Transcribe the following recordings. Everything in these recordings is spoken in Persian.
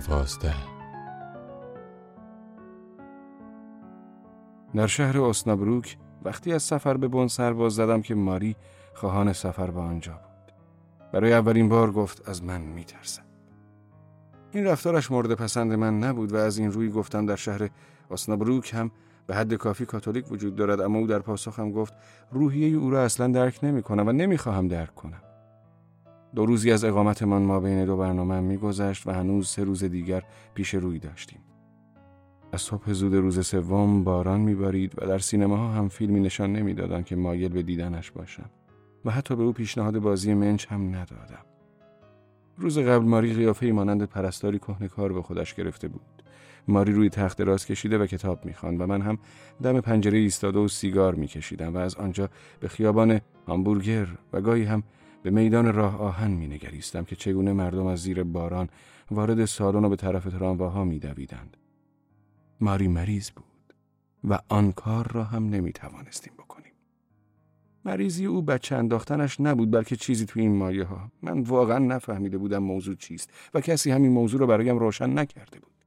دوازده. در شهر اسنابروک وقتی از سفر به بن سرباز زدم که ماری خواهان سفر به آنجا بود. برای اولین بار گفت از من میترسد. این رفتارش مورد پسند من نبود و از این روی گفتم در شهر اسنابروک هم به حد کافی کاتولیک وجود دارد اما او در پاسخم گفت روحیه او را اصلا درک نمی کنم و نمی‌خواهم درک کنم. دو روزی از اقامتمان ما بین دو برنامه میگذشت و هنوز سه روز دیگر پیش روی داشتیم. از صبح زود روز سوم باران میبارید و در سینماها هم فیلمی نشان نمی‌دادند که مایل به دیدنش باشم و حتی به او پیشنهاد بازی منچ هم ندادم. روز قبل ماری قیافه مانند پرستاری کار به خودش گرفته بود. ماری روی تخت دراز کشیده و کتاب می‌خواند و من هم دم پنجره ایستاده و سیگار میکشیدم و از آنجا به خیابان همبورگر و گاهی هم به میدان راه آهن می نگریستم که چگونه مردم از زیر باران وارد سالن و به طرف ترامواها می دویدند. ماری مریض بود و آن کار را هم نمی توانستیم بکنیم. مریضی او بچه انداختنش نبود بلکه چیزی توی این مایه ها. من واقعا نفهمیده بودم موضوع چیست و کسی همین موضوع را برایم روشن نکرده بود.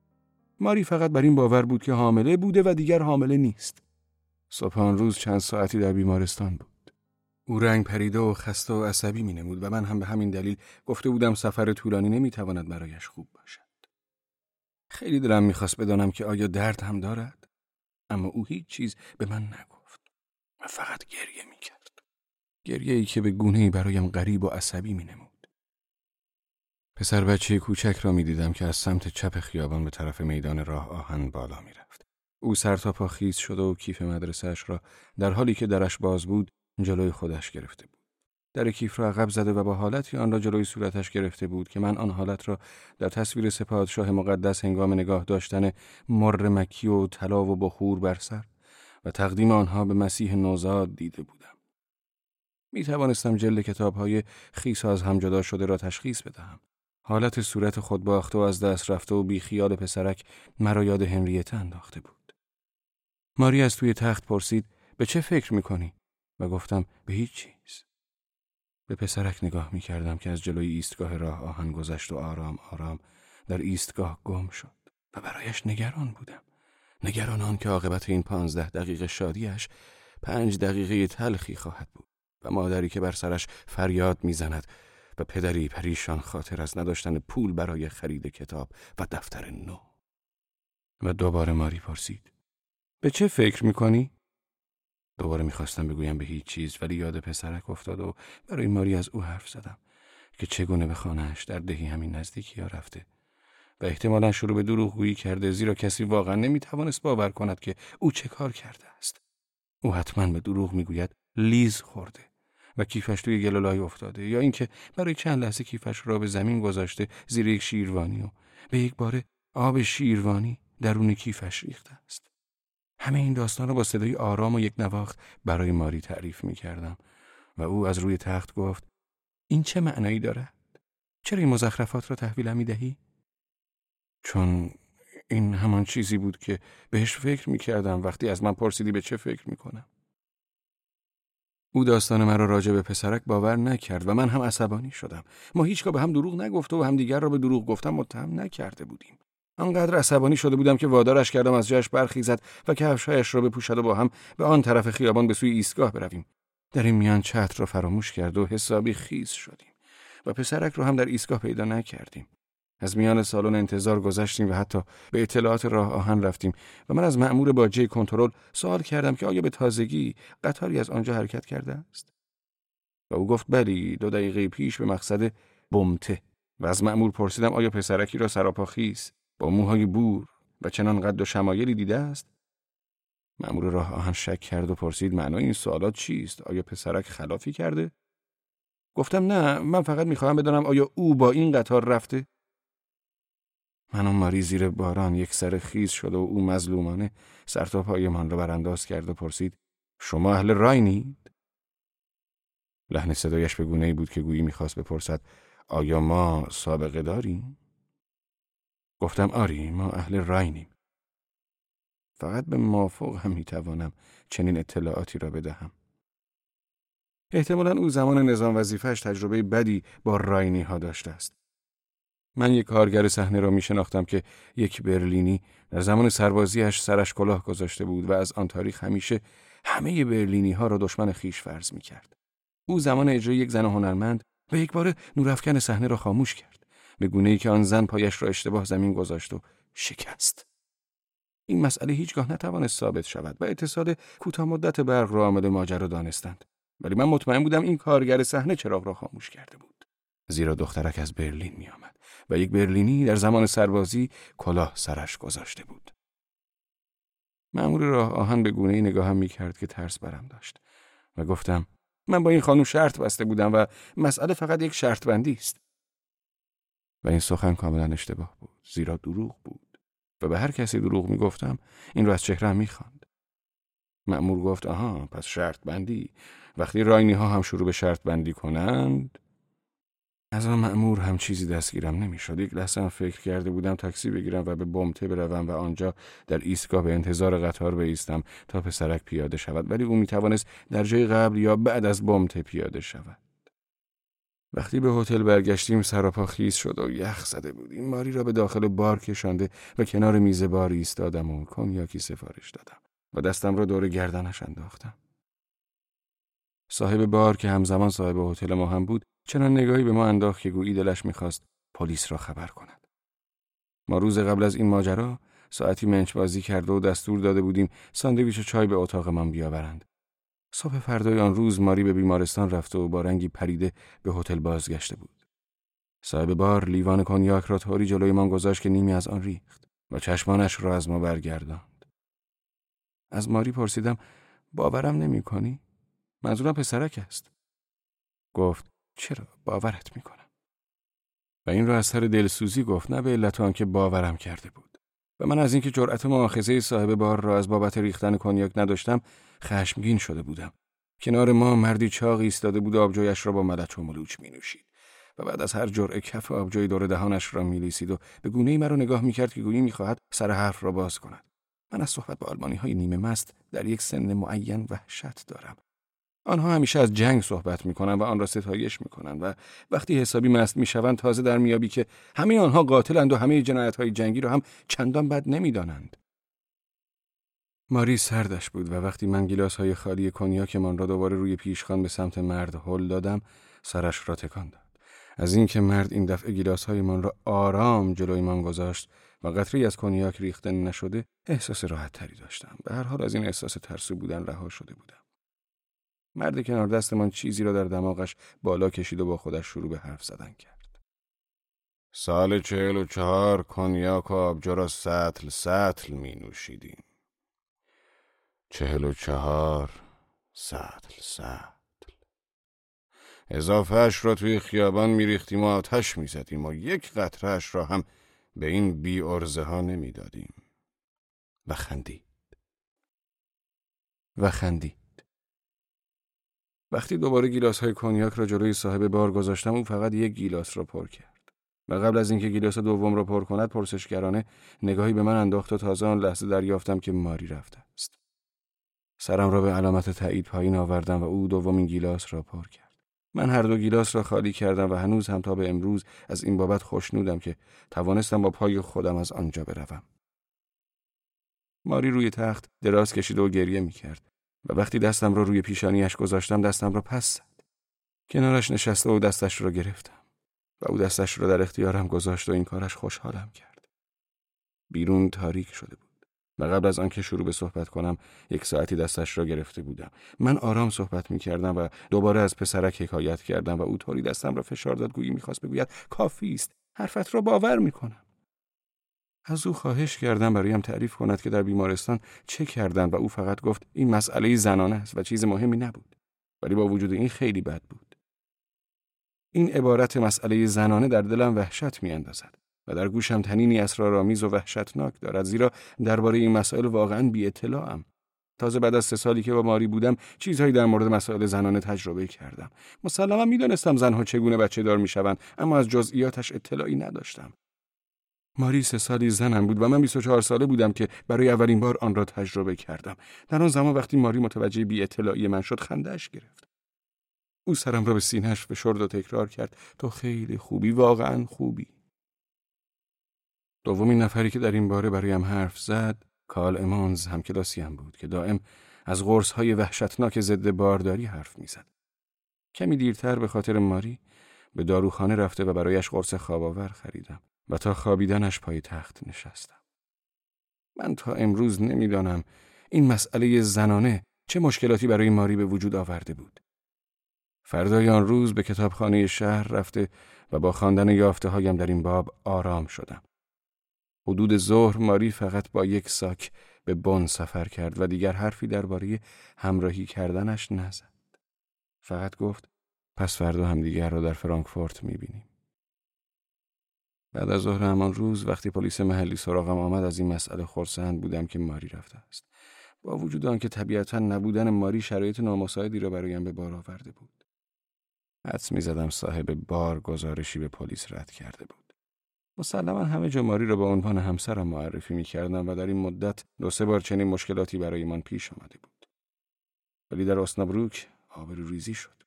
ماری فقط بر این باور بود که حامله بوده و دیگر حامله نیست. صبح آن روز چند ساعتی در بیمارستان بود. او رنگ پریده و خسته و عصبی می نمود و من هم به همین دلیل گفته بودم سفر طولانی نمی تواند برایش خوب باشد. خیلی دلم می‌خواست بدانم که آیا درد هم دارد اما او هیچ چیز به من نگفت و فقط گریه می کرد. گریه ای که به گونه ای برایم غریب و عصبی می نمود. پسر بچه کوچک را می دیدم که از سمت چپ خیابان به طرف میدان راه آهن بالا می رفت. او سر تا پا خیز شده و کیف مدرسهش را در حالی که درش باز بود جلوی خودش گرفته بود. در کیف را عقب زده و با حالتی آن را جلوی صورتش گرفته بود که من آن حالت را در تصویر سپادشاه مقدس هنگام نگاه داشتن مر مکی و طلا و بخور بر سر و تقدیم آنها به مسیح نوزاد دیده بودم. می توانستم جلد کتاب های خیس از هم جدا شده را تشخیص بدهم. حالت صورت خود باخته و از دست رفته و بی خیال پسرک مرا یاد هنریته انداخته بود. ماری از توی تخت پرسید به چه فکر می‌کنی؟ و گفتم به هیچ چیز. به پسرک نگاه می کردم که از جلوی ایستگاه راه آهن گذشت و آرام آرام در ایستگاه گم شد و برایش نگران بودم. نگران آن که عاقبت این پانزده دقیقه شادیش پنج دقیقه تلخی خواهد بود و مادری که بر سرش فریاد می‌زند و پدری پریشان خاطر از نداشتن پول برای خرید کتاب و دفتر نو. و دوباره ماری پرسید به چه فکر می‌کنی؟ دوباره می‌خواستم بگویم به هیچ چیز ولی یاد پسرک افتاد و برای ماری از او حرف زدم که چگونه به خانهاش در دهی همین نزدیکی ها رفته. و احتمالا شروع به دروغگویی کرده زیرا کسی واقعا نمی‌توانست باور کند که او چه کار کرده است. او حتما به دروغ می‌گوید لیز خورده و کیفش توی گلولای افتاده یا اینکه برای چند لحظه کیفش را به زمین گذاشته زیر یک شیروانی و به یک بار آب شیروانی درون کیفش ریخته است. همه این داستان را با صدای آرام و یک نواخت برای ماری تعریف می کردم و او از روی تخت گفت این چه معنایی دارد؟ چرا این مزخرفات را تحویلم می دهی؟ چون این همان چیزی بود که بهش فکر می کردم وقتی از من پرسیدی به چه فکر می کنم. او داستان مرا راجع به پسرک باور نکرد و من هم عصبانی شدم. ما هیچگاه به هم دروغ نگفته و همدیگر را به دروغ گفتم متهم نکرده بودیم. آنقدر عصبانی شده بودم که وادارش کردم از جایش برخیزد و کفشهایش را بپوشد و با هم به آن طرف خیابان به سوی ایستگاه برویم. در این میان چتر را فراموش کرد و حسابی خیز شدیم و پسرک رو هم در ایستگاه پیدا نکردیم. از میان سالن انتظار گذشتیم و حتی به اطلاعات راه آهن رفتیم و من از مأمور باجه کنترل سوال کردم که آیا به تازگی قطاری از آنجا حرکت کرده است؟ و او گفت بلی دو دقیقه پیش به مقصد بمته و از مأمور پرسیدم آیا پسرکی را سراپا خیز با موهای بور و چنان قد و شمایلی دیده است؟ مأمور راه آهن شک کرد و پرسید معنای این سوالات چیست؟ آیا پسرک خلافی کرده؟ گفتم نه من فقط می‌خواهم بدانم آیا او با این قطار رفته؟ من و ماری زیر باران یک سر خیز شد و او مظلومانه سر تا پایمان را برانداز کرد و پرسید شما اهل راینید؟ لحن صدایش به گونه ای بود که گویی می‌خواست بپرسد آیا ما سابقه داریم؟ گفتم آری ما اهل راینیم. فقط به مافوق هم می‌توانم چنین اطلاعاتی را بدهم. احتمالا او زمان نظام وظیفهش تجربه بدی با راینی ها داشته است. من یک کارگر صحنه را می شناختم که یک برلینی در زمان سربازیش سرش کلاه گذاشته بود و از آن تاریخ همیشه همه برلینی ها را دشمن خیش فرض می کرد. او زمان اجرای یک زن هنرمند و یک بار نورافکن صحنه را خاموش کرد. به گونه ای که آن زن پایش را اشتباه زمین گذاشت و شکست. این مسئله هیچگاه نتوانست ثابت شود و اتصال کوتاه مدت برق را عامل ماجرا دانستند. ولی من مطمئن بودم این کارگر صحنه چراغ را خاموش کرده بود. زیرا دخترک از برلین می آمد و یک برلینی در زمان سربازی کلاه سرش گذاشته بود. معمول راه آهن به گونه نگاهم می کرد که ترس برم داشت و گفتم من با این خانم شرط بسته بودم و مسئله فقط یک شرط بندی است. و این سخن کاملا اشتباه بود. زیرا دروغ بود. و به هر کسی دروغ می گفتم این را از چهرم می خواند. مأمور گفت آها پس شرط بندی. وقتی راینی ها هم شروع به شرط بندی کنند از آن مأمور هم چیزی دستگیرم نمی‌شد. یک لحظه هم فکر کرده بودم تاکسی بگیرم و به بمته بروم و آنجا در ایستگاه به انتظار قطار بایستم تا پسرک پیاده شود. ولی او می‌توانست در جای قبل یا بعد از بمته پیاده شود. وقتی به هتل برگشتیم سراپا خیز شد و یخ زده بودیم ماری را به داخل بار کشانده و کنار میز بار ایستادم و کنیاکی سفارش دادم و دستم را دور گردنش انداختم صاحب بار که همزمان صاحب هتل ما هم بود چنان نگاهی به ما انداخت که گویی دلش می‌خواست پلیس را خبر کند. ما روز قبل از این ماجرا ساعتی منچ بازی کرده و دستور داده بودیم ساندویچ و چای به اتاقمان بیاورند. صبح فردای آن روز ماری به بیمارستان رفته و با رنگی پریده به هتل بازگشته بود. صاحب بار لیوان کنیاک را طوری جلوی من گذاشت که نیمی از آن ریخت و چشمانش را از ما برگرداند. از ماری پرسیدم باورم نمی کنی؟ منظورم پسرک است. گفت چرا باورت می‌کنم و این را از سر دلسوزی گفت نه به علت آنکه باورم کرده بود و من از اینکه جرأت مؤاخذه صاحب بار را از بابت ریختن کنیاک نداشتم خشمگین شده بودم. کنار ما مردی چاق ایستاده بود آبجویش را با ملچ و ملوچ می نوشید و بعد از هر جرعه کف آبجوی دور دهانش را میلیسید و به گونه ای مرا نگاه می‌کرد که گویی می‌خواهد سر حرف را باز کند. من از صحبت با آلمانی های نیمه مست در یک سن معین وحشت دارم. آنها همیشه از جنگ صحبت می‌کنند و آن را ستایش می‌کنند و وقتی حسابی مست می‌شوند تازه در میابی که همه آنها قاتلند و همه جنایت های جنگی را هم چندان بد نمی‌دانند. ماری سردش بود و وقتی من گیلاس های خالی کنیاکمان را دوباره روی پیشخان به سمت مرد هل دادم سرش را تکان داد. از اینکه مرد این دفعه گیلاس هایمان را آرام جلوی من گذاشت و قطری از کنیاک ریخته نشده احساس راحت تری داشتم. به هر حال از این احساس ترسو بودن رها شده بودم. مرد کنار دستمان چیزی را در دماغش بالا کشید و با خودش شروع به حرف زدن کرد. سال چهل و چهار کنیاک و آبجو را سطل سطل می نوشیدیم. چهل و چهار سطل سطل. اضافهش را توی خیابان میریختیم و آتش می‌زدیم و یک قطرهش را هم به این بی عرضه ها نمی‌دادیم. و خندید. و خندید. وقتی دوباره گیلاس های کنیاک را جلوی صاحب بار گذاشتم او فقط یک گیلاس را پر کرد و قبل از اینکه گیلاس دوم را پر کند پرسشگرانه نگاهی به من انداخت و تازه آن لحظه دریافتم که ماری رفته است سرم را به علامت تایید پایین آوردم و او دومین گیلاس را پر کرد من هر دو گیلاس را خالی کردم و هنوز هم تا به امروز از این بابت خوشنودم که توانستم با پای خودم از آنجا بروم ماری روی تخت دراز کشید و گریه می کرد و وقتی دستم را روی پیشانیش گذاشتم دستم را پس زد. کنارش نشسته و دستش را گرفتم و او دستش را در اختیارم گذاشت و این کارش خوشحالم کرد. بیرون تاریک شده بود و قبل از آنکه شروع به صحبت کنم یک ساعتی دستش را گرفته بودم. من آرام صحبت می کردم و دوباره از پسرک حکایت کردم و او طوری دستم را فشار داد گویی می‌خواست بگوید کافی است حرفت را باور می کنم. از او خواهش کردم برایم تعریف کند که در بیمارستان چه کردند و او فقط گفت این مسئله زنانه است و چیز مهمی نبود ولی با وجود این خیلی بد بود این عبارت مسئله زنانه در دلم وحشت میاندازد و در گوشم تنینی اسرارآمیز و وحشتناک دارد زیرا درباره این مسائل واقعا بی اطلاعم تازه بعد از سه سالی که با ماری بودم چیزهایی در مورد مسائل زنانه تجربه کردم مسلما می‌دانستم زنها چگونه بچه دار می‌شوند اما از جزئیاتش اطلاعی نداشتم ماری سه سالی زنم بود و من 24 ساله بودم که برای اولین بار آن را تجربه کردم. در آن زمان وقتی ماری متوجه بی اطلاعی من شد خندهش گرفت. او سرم را به سینهش فشرد و تکرار کرد تو خیلی خوبی واقعا خوبی. دومین نفری که در این باره برایم حرف زد کال امانز همکلاسیم بود که دائم از قرص های وحشتناک ضد بارداری حرف می‌زد. کمی دیرتر به خاطر ماری به داروخانه رفته و برایش قرص خواباور خریدم و تا خوابیدنش پای تخت نشستم. من تا امروز نمی‌دانم این مسئله زنانه چه مشکلاتی برای ماری به وجود آورده بود. فردای آن روز به کتابخانه شهر رفته و با خواندن یافته هایم در این باب آرام شدم. حدود ظهر ماری فقط با یک ساک به بن سفر کرد و دیگر حرفی درباره همراهی کردنش نزد. فقط گفت پس فردا هم دیگر را در فرانکفورت می‌بینیم. بعد از ظهر همان روز وقتی پلیس محلی سراغم آمد از این مسئله خرسند بودم که ماری رفته است. با وجود آنکه طبیعتا نبودن ماری شرایط نامساعدی را برایم به بار آورده بود. حدس می‌زدم صاحب بار گزارشی به پلیس رد کرده بود. مسلما همه جا ماری را به عنوان همسرم معرفی می کردم و در این مدت دو سه بار چنین مشکلاتی برایمان پیش آمده بود. ولی در اسنابروک ریزی شد.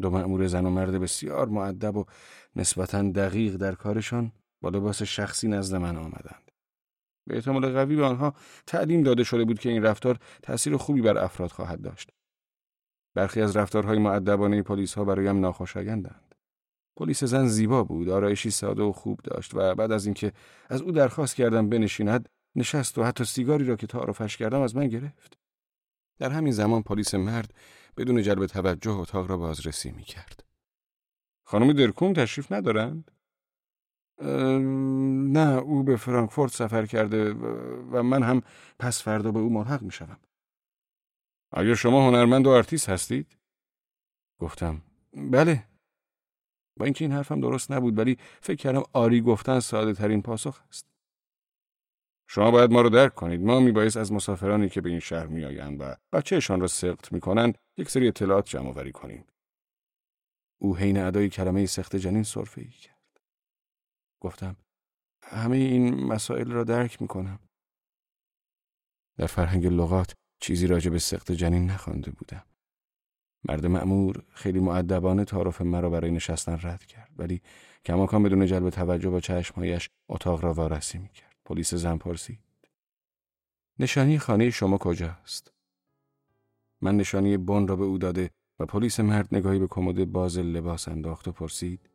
دو مأمور زن و مرد بسیار معدب و نسبتا دقیق در کارشان با لباس شخصی نزد من آمدند. به احتمال قوی به آنها تعلیم داده شده بود که این رفتار تأثیر خوبی بر افراد خواهد داشت. برخی از رفتارهای معدبانه پلیس ها برایم ناخوشایندند. پلیس زن زیبا بود، آرایشی ساده و خوب داشت و بعد از اینکه از او درخواست کردم بنشیند، نشست و حتی سیگاری را که تعارفش کردم از من گرفت. در همین زمان پلیس مرد بدون جلب توجه اتاق را بازرسی می کرد. خانم درکوم تشریف ندارند؟ نه او به فرانکفورت سفر کرده و من هم پس فردا به او ملحق می شدم. آیا شما هنرمند و آرتیست هستید؟ گفتم بله. با اینکه این حرفم درست نبود ولی فکر کردم آری گفتن ساده ترین پاسخ است. شما باید ما رو درک کنید. ما میبایست از مسافرانی که به این شهر میآیند و بچهشان را سقط می‌کنند یک سری اطلاعات جمع آوری کنیم. او حین ادای کلمه سخت جنین صرفه ای کرد. گفتم همه این مسائل را درک می‌کنم. در فرهنگ لغات چیزی راجع به سخت جنین نخوانده بودم. مرد مأمور خیلی معدبانه تعارف مرا برای نشستن رد کرد ولی کماکان بدون جلب توجه با چشمهایش اتاق را وارسی می‌کرد. پلیس زن پرسید. نشانی خانه شما کجاست؟ من نشانی بن را به او داده و پلیس مرد نگاهی به کمد باز لباس انداخت و پرسید.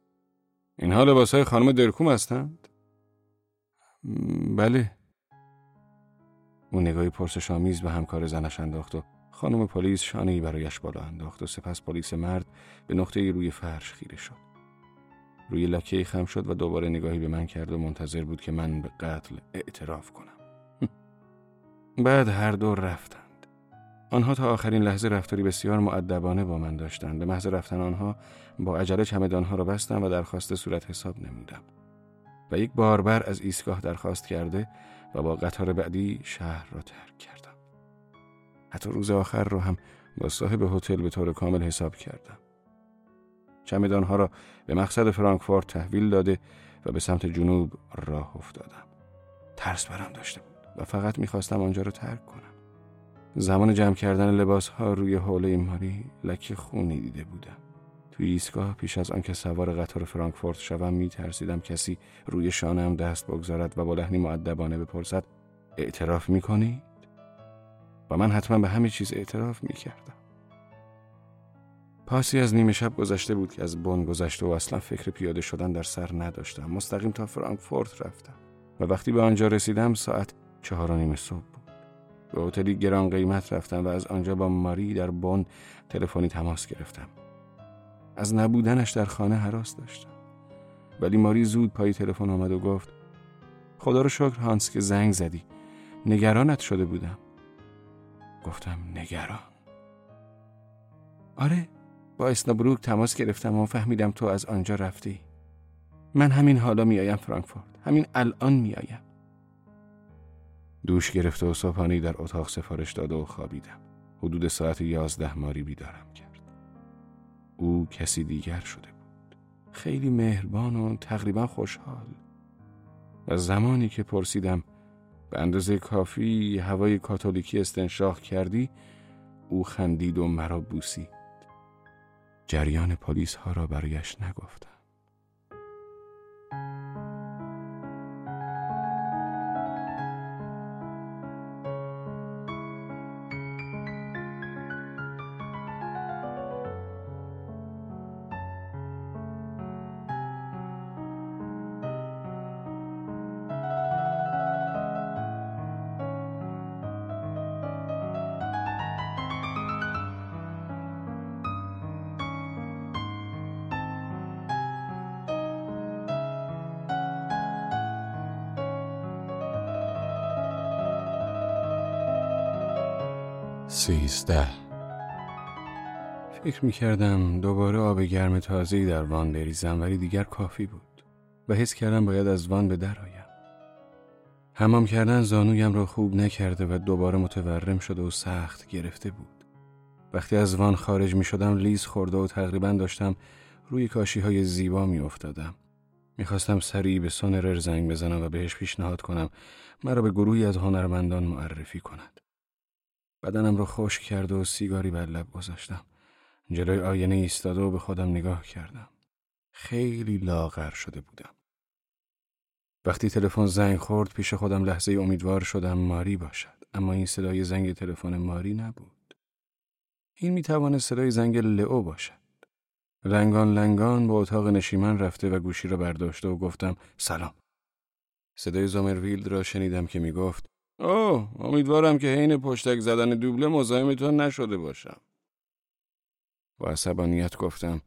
اینها لباس های خانم درکوم هستند؟ بله. او نگاهی پرسش آمیز به همکار زنش انداخت و خانم پلیس شانه برایش بالا انداخت و سپس پلیس مرد به نقطه روی فرش خیره شد. روی لکه خم شد و دوباره نگاهی به من کرد و منتظر بود که من به قتل اعتراف کنم. بعد هر دو رفتند. آنها تا آخرین لحظه رفتاری بسیار معدبانه با من داشتند. به محض رفتن آنها با عجله چمدانها را بستم و درخواست صورت حساب نمودم. و یک باربر از ایستگاه درخواست کرده و با قطار بعدی شهر را ترک کردم. حتی روز آخر را هم با صاحب هتل به طور کامل حساب کردم. چمدانها را به مقصد فرانکفورت تحویل داده و به سمت جنوب راه افتادم. ترس برم داشته بود و فقط می‌خواستم آنجا را ترک کنم. زمان جمع کردن لباس ها روی حوله ماری لکه خونی دیده بودم. توی ایستگاه پیش از آنکه سوار قطار فرانکفورت شوم می ترسیدم کسی روی شانم دست بگذارد و با لحنی معدبانه بپرسد اعتراف می کنید؟ من حتما به همه چیز اعتراف می کردم. پاسی از نیمه شب گذشته بود که از بن گذشته و اصلا فکر پیاده شدن در سر نداشتم. مستقیم تا فرانکفورت رفتم و وقتی به آنجا رسیدم ساعت چهار و نیم صبح بود. به هتلی گران قیمت رفتم و از آنجا با ماری در بن تلفنی تماس گرفتم. از نبودنش در خانه حراس داشتم. ولی ماری زود پای تلفن آمد و گفت خدا رو شکر هانس که زنگ زدی. نگرانت شده بودم. گفتم نگران. آره با اسنابروک تماس گرفتم و فهمیدم تو از آنجا رفتی. من همین حالا میایم فرانکفورت. همین الان میایم دوش گرفته و صبحانی در اتاق سفارش داده و خوابیدم. حدود ساعت یازده ماری بیدارم کرد. او کسی دیگر شده بود. خیلی مهربان و تقریبا خوشحال. و زمانی که پرسیدم به اندازه کافی هوای کاتولیکی استنشاق کردی او خندید و مرا بوسید. جریان پلیس ها را برایش نگفتم. سیزده فکر می کردم دوباره آب گرم تازه‌ای در وان بریزم ولی دیگر کافی بود و حس کردم باید از وان به در آیم. حمام کردن زانویم را خوب نکرده و دوباره متورم شده و سخت گرفته بود. وقتی از وان خارج می شدم لیز خورده و تقریبا داشتم روی کاشی های زیبا می افتادم. می‌خواستم سریع به سونرر زنگ بزنم و بهش پیشنهاد کنم مرا به گروهی از هنرمندان معرفی کند. بدنم را خشک کرد و سیگاری بر لب گذاشتم. جلوی آینه ایستاده و به خودم نگاه کردم. خیلی لاغر شده بودم. وقتی تلفن زنگ خورد پیش خودم لحظه امیدوار شدم ماری باشد اما این صدای زنگ تلفن ماری نبود. این می‌تواند صدای زنگ لئو باشد. لنگان لنگان به اتاق نشیمن رفته و گوشی را برداشته و گفتم سلام. صدای زامرویلد را شنیدم که می‌گفت اوه امیدوارم که حین پشتک زدن دوبله مزاحمتون نشده باشم. با عصبانیت گفتم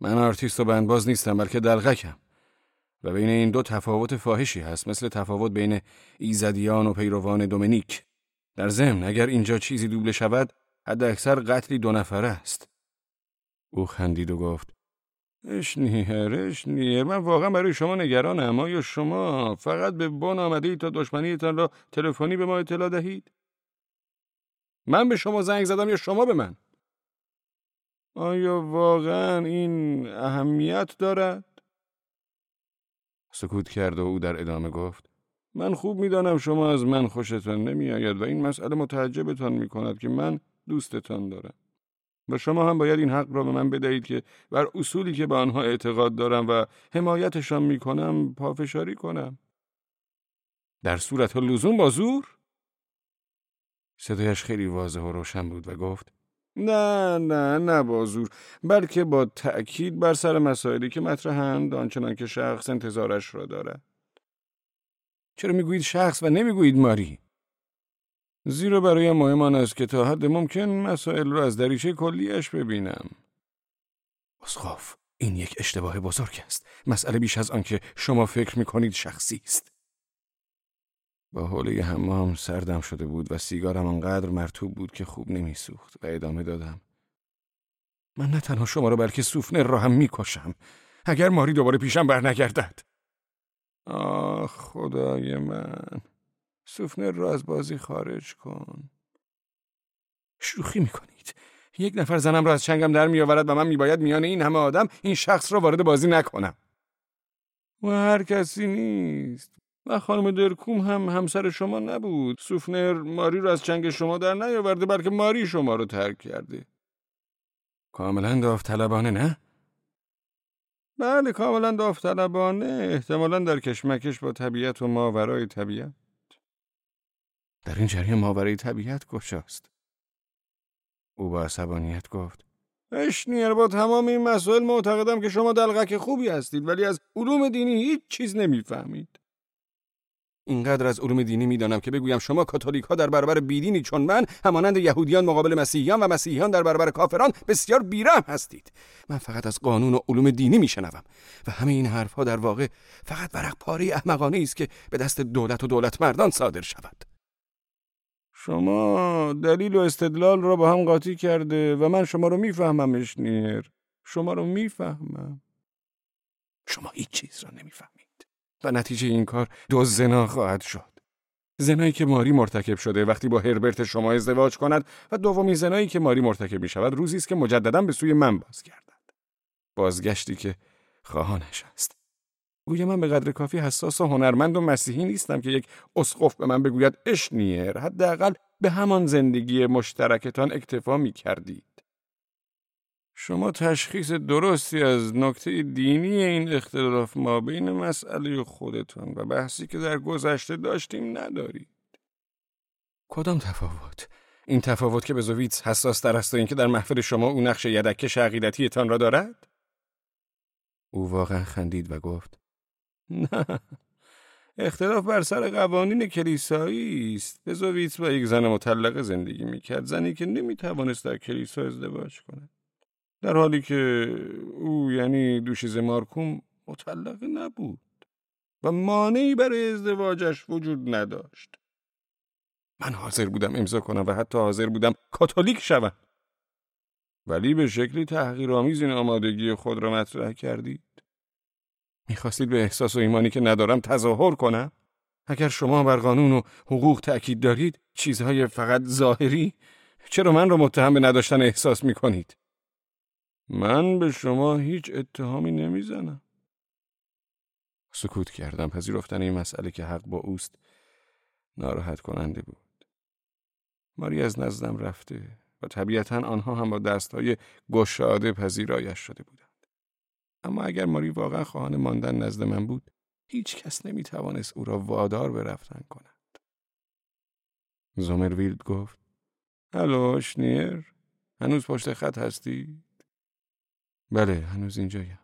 من آرتیست و بندباز نیستم بلکه دلقکم. و بین این دو تفاوت فاحشی هست مثل تفاوت بین یسوعیان و پیروان دومینیک. در ضمن اگر اینجا چیزی دوبله شود حد اکثر قتلی دو نفره است. او خندید و گفت اشنیر اشنیر من واقعا برای شما نگرانم. یا شما فقط به بن آمده تا دشمنیتان را تلفنی به ما اطلاع دهید؟ من به شما زنگ زدم یا شما به من؟ آیا واقعا این اهمیت دارد؟ سکوت کرد و او در ادامه گفت من خوب می‌دانم شما از من خوشتان نمی آید و این مسئله متعجبتان می کند که من دوستتان دارم. و شما هم باید این حق را به من بدهید که بر اصولی که به آنها اعتقاد دارم و حمایتشان می کنم پافشاری کنم. در صورت لزوم با زور؟ صدایش خیلی واضح و روشن بود و گفت نه نه نه با زور بلکه با تأکید بر سر مسائلی که مطرحند آنچنان که شخص انتظارش را دارد. چرا می‌گویید شخص و نمی‌گویید ماری؟ زیرا برای مهم آن است که تا حد ممکن مسائل را از دریچه کلیش ببینم. اسخاف این یک اشتباه بزرگ است. مسئله بیش از آنکه شما فکر می‌کنید شخصی است. با حوله حمام سردم شده بود و سیگارم آنقدر مرتوب بود که خوب نمیسوخت و ادامه دادم. من نه تنها شما را بلکه سوفنر را هم می‌کشم. اگر ماری دوباره پیشم برنگردد. آه خدای من. سوفنر را از بازی خارج کن. شوخی می‌کنید. یک نفر زنم را از چنگم در میآورد و من میباید میان این همه آدم این شخص را وارد بازی نکنم. و هر کسی نیست. و خانم درکوم هم همسر شما نبود. سوفنر ماری را از چنگ شما در نیاورده بلکه ماری شما را ترک کرده. کاملا داوطلبانه نه؟ بله کاملا داوطلبانه احتمالا در کشمکش با طبیعت و ماورای طبیعت در این جریان ماورای طبیعت کجاست؟ او با عصبانیت گفت اشنیر با تمام این مسائل معتقدم که شما دلغک خوبی هستید ولی از علوم دینی هیچ چیز نمی‌فهمید. اینقدر از علوم دینی می‌دانم که بگویم شما کاتولیک ها در برابر بیدینی چون من همانند یهودیان مقابل مسیحیان و مسیحیان در برابر کافران بسیار بیرحم هستید. من فقط از قانون و علوم دینی میشنوم و همه این حرفها در واقع فقط ورق پاره احمقانه است که به دست دولت و دولت مردان صادر شود. شما دلیل و استدلال را با هم قاطی کرده و من شما رو می‌فهمم اشنیر شما رو می‌فهمم. شما هیچ چیز را نمی‌فهمید. و نتیجه این کار دو زنا خواهد شد. زنایی که ماری مرتکب شده وقتی با هربرت شما ازدواج کند و دومی زنایی که ماری مرتکب می شود روزی است که مجددا به سوی من بازگردد. بازگشتی که خواهانش است. گویا من به قدر کافی حساس و هنرمند و مسیحی نیستم که یک اسقف به من بگوید اشنیر حداقل به همان زندگی مشترکتان اکتفا می کردید. شما تشخیص درستی از نکته دینی این اختلاف ما بین مسئله خودتان و بحثی که در گذشته داشتیم ندارید. کدام تفاوت؟ این تفاوت که به زویت حساس در است و اینکه در محفل شما او نقش یدکش عقیدتیتان را دارد؟ او واقعا خندید و گفت نه. اختلاف بر سر قوانین کلیسایی است. بزویت با یک زن مطلقه زندگی می‌کرد. زنی که نمی‌توانست در کلیسا ازدواج کند در حالی که او یعنی دوشیز مارکوم مطلقه نبود و مانعی برای ازدواجش وجود نداشت. من حاضر بودم امضا کنم و حتی حاضر بودم کاتولیک شوم. ولی به شکلی تحقیرآمیز این آمادگی خود را مطرح کردید می‌خواستید به احساس و ایمانی که ندارم تظاهر کنم؟ اگر شما بر قانون و حقوق تأکید دارید چیزهای فقط ظاهری؟ چرا من را متهم به نداشتن احساس می‌کنید؟ من به شما هیچ اتهامی نمی‌زنم. سکوت کردم. پذیرفتن این مسئله که حق با اوست ناراحت کننده بود. ماری از نزدم رفته و طبیعتا آنها هم با دستهای گشاده پذیرایش شده بودند. اما اگر ماری واقعا خواهان ماندن نزد من بود هیچ کس نمی توانست او را وادار به رفتن کند. زومرویلد گفت هلو شنیر هنوز پشت خط هستی؟ بله هنوز اینجایم.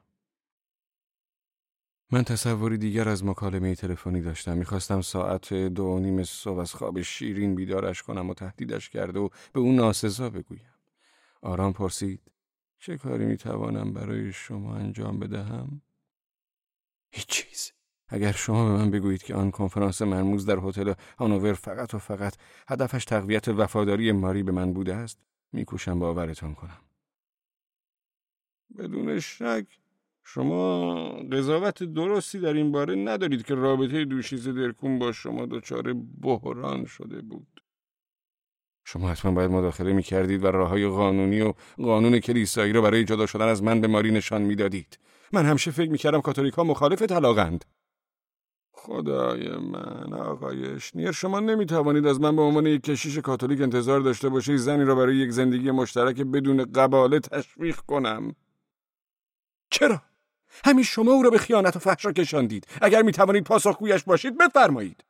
من تصوری دیگر از مکالمه تلفنی داشتم. می‌خواستم ساعت دو و نیم صبح از خواب شیرین بیدارش کنم و تهدیدش کرده و به اون ناسزا بگویم. آرام پرسید چه کاری می‌توانم برای شما انجام بدهم؟ هیچ چیز اگر شما به من بگویید که آن کنفرانس مرموز در هتل هانوور فقط و فقط هدفش تقویت وفاداری ماری به من بوده است میکوشم باورتان کنم بدون شک شما قضاوت درستی در این باره ندارید که رابطه دوشیز درکون با شما دچار بحران شده بود. شما حتما باید مداخله می کردید و راه های قانونی و قانون کلیسایی را برای جدا شدن از من به ماری نشان می‌دادید. من همیشه فکر می کردم کاتولیک ها مخالف طلاقند. خدای من آقای اشنیر شما نمی توانید از من به عنوان یک کشیش کاتولیک انتظار داشته باشید زنی را برای یک زندگی مشترک بدون قباله تشویق کنم. چرا؟ همین شما او را به خیانت و فحشا کشاندید اگر می توانید پاسخگویش باشید بفرمایید